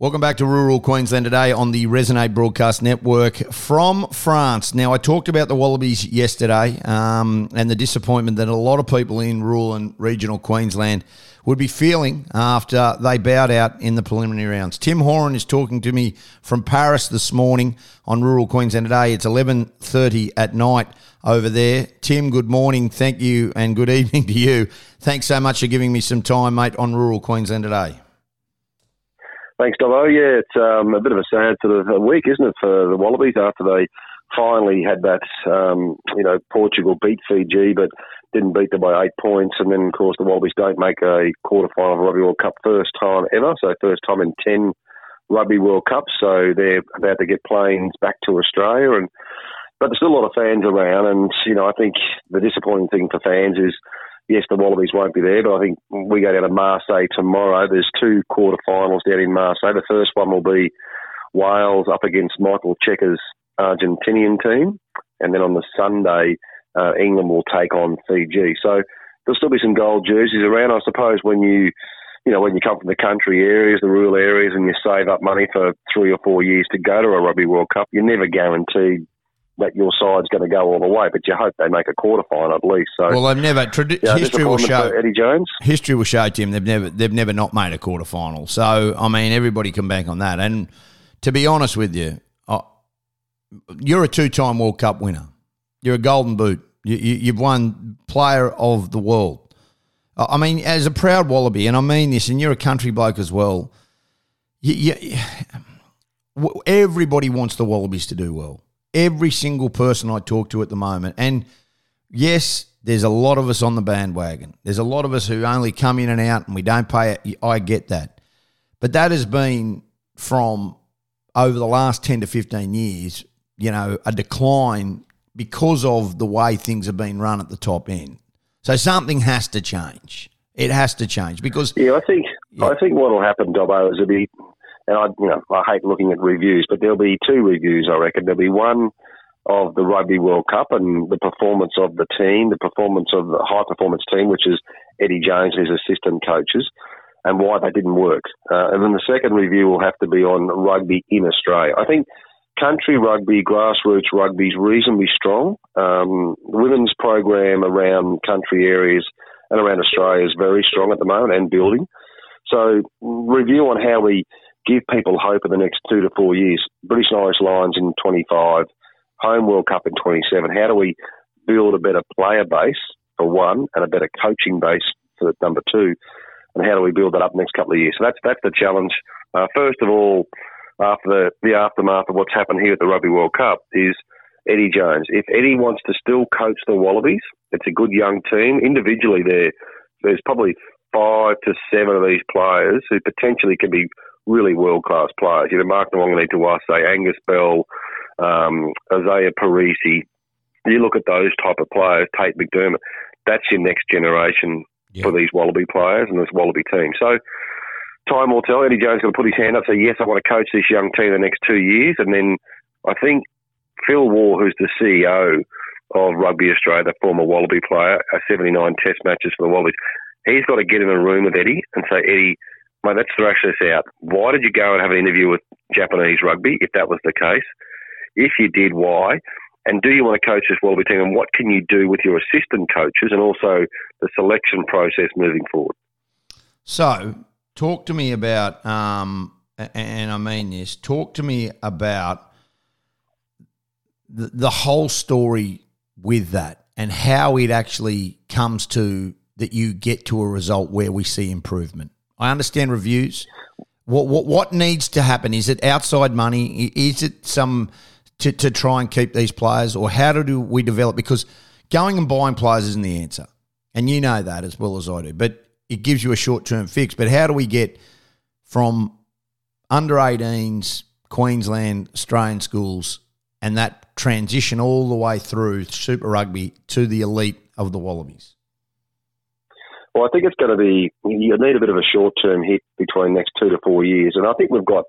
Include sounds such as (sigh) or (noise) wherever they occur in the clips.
Welcome back to Rural Queensland today on the Resonate Broadcast Network from France. Now, I talked about the Wallabies yesterday um, and the disappointment that a lot of people in rural and regional Queensland would be feeling after they bowed out in the preliminary rounds. Tim Horan is talking to me from Paris this morning on Rural Queensland today. It's 11.30 at night over there. Tim, good morning. Thank you and good (laughs) evening to you. Thanks so much for giving me some time, mate, on Rural Queensland today. Thanks, Dobbo. Yeah, it's um, a bit of a sad sort of week, isn't it, for the Wallabies after they finally had that, um, you know, Portugal beat Fiji, but didn't beat them by eight points. And then, of course, the Wallabies don't make a quarter final of Rugby World Cup first time ever, so first time in 10 Rugby World Cups. So they're about to get planes back to Australia. and But there's still a lot of fans around, and, you know, I think the disappointing thing for fans is yes, the Wallabies won't be there, but I think we go down to Marseille tomorrow. There's two quarterfinals down in Marseille. The first one will be Wales up against Michael Cheika's Argentinian team, and then on the Sunday, uh, England will take on Fiji. So there'll still be some gold jerseys around. I suppose when you you know, when you come from the country areas, the rural areas, and you save up money for three or four years to go to a Rugby World Cup, you're never guaranteed that your side's going to go all the way, but you hope they make a quarter final at least. So, well, they've never. Tradi- yeah, history will show Eddie Jones. History will show Jim they've never they've never not made a quarter final. So I mean, everybody can bank on that. And to be honest with you, uh, you're a two time World Cup winner. You're a Golden Boot. You, you, have won Player of the World. I mean, as a proud Wallaby, and I mean this, and you're a country bloke as well. You, you, (sighs) everybody wants the Wallabies to do well every single person I talk to at the moment. And yes, there's a lot of us on the bandwagon. There's a lot of us who only come in and out and we don't pay it. I get that. But that has been from over the last 10 to 15 years, you know, a decline because of the way things have been run at the top end. So something has to change. It has to change because yeah, I think yeah. I think what will happen, Dobbo, is it'll be and I, you know, I hate looking at reviews, but there'll be two reviews, I reckon. There'll be one of the Rugby World Cup and the performance of the team, the performance of the high performance team, which is Eddie Jones and his assistant coaches, and why they didn't work. Uh, and then the second review will have to be on rugby in Australia. I think country rugby, grassroots rugby is reasonably strong. Um, women's program around country areas and around Australia is very strong at the moment and building. So review on how we give people hope in the next two to four years. British and Irish Lions in 25, Home World Cup in 27. How do we build a better player base for one and a better coaching base for number two? And how do we build that up next couple of years? So that's that's the challenge. Uh, first of all, after the, the aftermath of what's happened here at the Rugby World Cup is Eddie Jones. If Eddie wants to still coach the Wallabies, it's a good young team. Individually, there there's probably five to seven of these players who potentially can be really world class players. You know, Mark Nawaqanitawase, say Angus Bell, um, Izaia Perese. You look at those type of players, Tate McDermott. That's your next generation yeah. for these Wallaby players and this Wallaby team. So time will tell. Eddie Jones going to put his hand up, and say yes, I want to coach this young team the next two years, and then I think Phil Waugh, who's the CEO of Rugby Australia, the former Wallaby player, 79 Test matches for the Wallabies. He's got to get in a room with Eddie and say, Eddie, mate, let's thrash this out. Why did you go and have an interview with Japanese rugby, if that was the case? If you did, why? And do you want to coach this Wallaby team? And what can you do with your assistant coaches and also the selection process moving forward? So, talk to me about, um, and I mean this, talk to me about the, the whole story with that and how it actually comes to that you get to a result where we see improvement. I understand reviews. What, what what needs to happen? Is it outside money? Is it some to, to try and keep these players, or how do we develop? Because going and buying players isn't the answer, and you know that as well as I do. But it gives you a short term fix. But how do we get from under 18s, Queensland, Australian schools, and that transition all the way through Super Rugby to the elite of the Wallabies? Well, I think it's going to be you need a bit of a short term hit between next two to four years, and I think we've got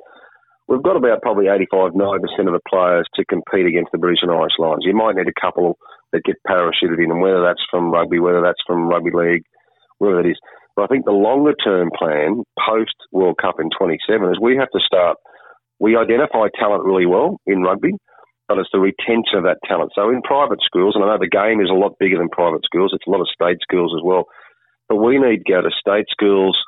we've got about probably 85, 90 percent of the players to compete against the British and Irish Lions. You might need a couple that get parachuted in, and whether that's from rugby, whether that's from rugby league, whether it is. But I think the longer term plan post World Cup in 27 is we have to start. We identify talent really well in rugby, but it's the retention of that talent. So in private schools, and I know the game is a lot bigger than private schools. It's a lot of state schools as well. But we need to go to state schools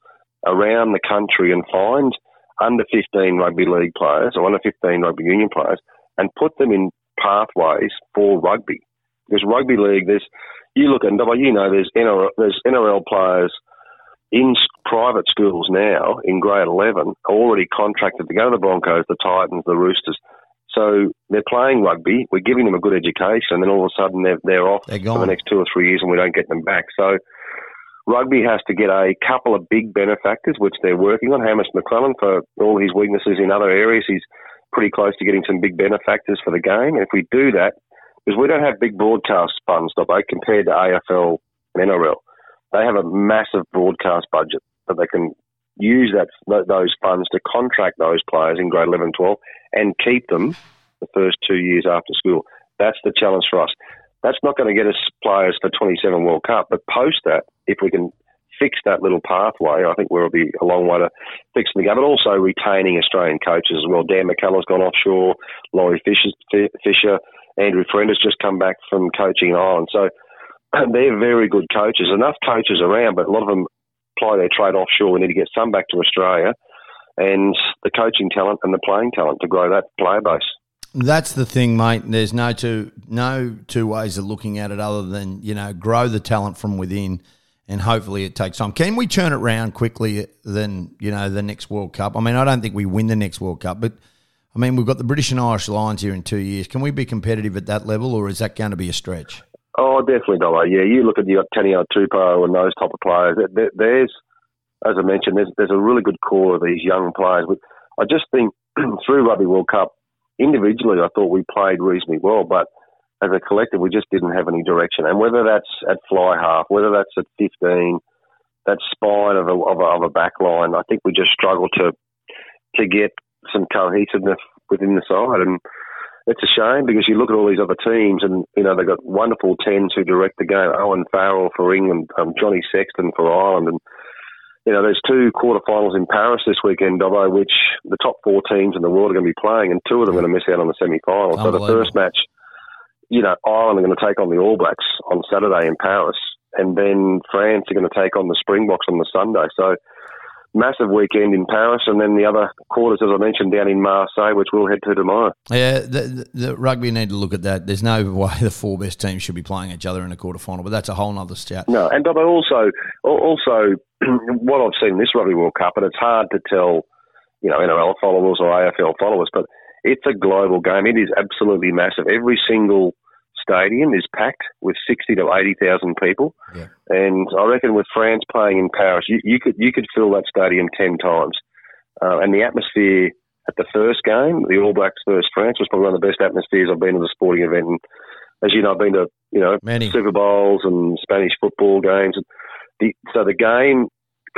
around the country and find under 15 rugby league players or under 15 rugby union players and put them in pathways for rugby. Because rugby league, there's you look at you know there's NRL, there's NRL players in private schools now in grade 11 already contracted to go to the Broncos, the Titans, the Roosters. So they're playing rugby. We're giving them a good education, and then all of a sudden they're, they're off They're for the next two or three years, and we don't get them back. So rugby has to get a couple of big benefactors, which they're working on. Hamish McLennan, for all his weaknesses in other areas, he's pretty close to getting some big benefactors for the game. And if we do that, because we don't have big broadcast funds, compared to AFL and NRL, they have a massive broadcast budget that they can use that those funds to contract those players in grade 11, 12 and keep them the first two years after school. That's the challenge for us. That's not going to get us players for 27 World Cup, but post that, if we can fix that little pathway, I think we'll be a long way to fixing the game, but also retaining Australian coaches as well. Dan McKellar's gone offshore, Laurie Fisher, Fisher Andrew Friend has just come back from coaching in Ireland. So (clears throat) they're very good coaches. Enough coaches around, but a lot of them apply their trade offshore. We need to get some back to Australia and the coaching talent and the playing talent to grow that player base. That's the thing, mate. There's no two no two ways of looking at it other than you know grow the talent from within, and hopefully it takes time. Can we turn it around quickly than you know the next World Cup? I mean, I don't think we win the next World Cup, but I mean we've got the British and Irish Lions here in two years. Can we be competitive at that level, or is that going to be a stretch? Oh, definitely, Dollar. Yeah, you look at the Taniela Tupou and those type of players. There's, as I mentioned, there's there's a really good core of these young players. But I just think (clears throat) through Rugby World Cup individually, I thought we played reasonably well, but as a collective, we just didn't have any direction. And whether that's at fly half, whether that's at 15, that spine of a, of a, of a back line, I think we just struggled to to get some cohesiveness within the side. And it's a shame because you look at all these other teams and, you know, they've got wonderful 10s who direct the game. Owen Farrell for England, um, Johnny Sexton for Ireland. And you know, there's two quarterfinals in Paris this weekend, Dobbo, which the top four teams in the world are going to be playing, and two of them are going to miss out on the semi-final. So the first match, you know, Ireland are going to take on the All Blacks on Saturday in Paris, and then France are going to take on the Springboks on the Sunday. So massive weekend in Paris, and then the other quarters, as I mentioned, down in Marseille, which we'll head to tomorrow. Yeah, the, the, rugby need to look at that. There's no (laughs) way the four best teams should be playing each other in a quarter final, but that's a whole other chat. No, and but also, also (clears throat) what I've seen this Rugby World Cup, and it's hard to tell, you know, NRL followers or AFL followers, but it's a global game. It is absolutely massive. Every single stadium is packed with sixty to eighty thousand people, yeah. and I reckon with France playing in Paris, you, you could you could fill that stadium ten times, uh, and the atmosphere at the first game, the All Blacks versus France, was probably one of the best atmospheres I've been to a sporting event. And as you know, I've been to you know Many. Super Bowls and Spanish football games. The, so the game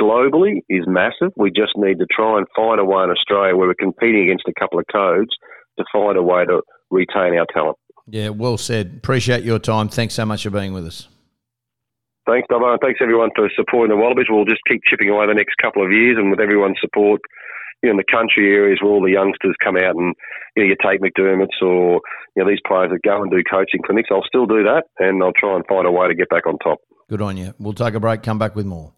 globally is massive. We just need to try and find a way in Australia where we're competing against a couple of codes to find a way to retain our talent. Yeah, well said. Appreciate your time. Thanks so much for being with us. Thanks, Dobbo, and thanks everyone for supporting the Wallabies. We'll just keep chipping away the next couple of years, and with everyone's support, you know, in the country areas where all the youngsters come out and you know, you take McDermott's or you know these players that go and do coaching clinics, I'll still do that, and I'll try and find a way to get back on top. Good on you. We'll take a break. Come back with more.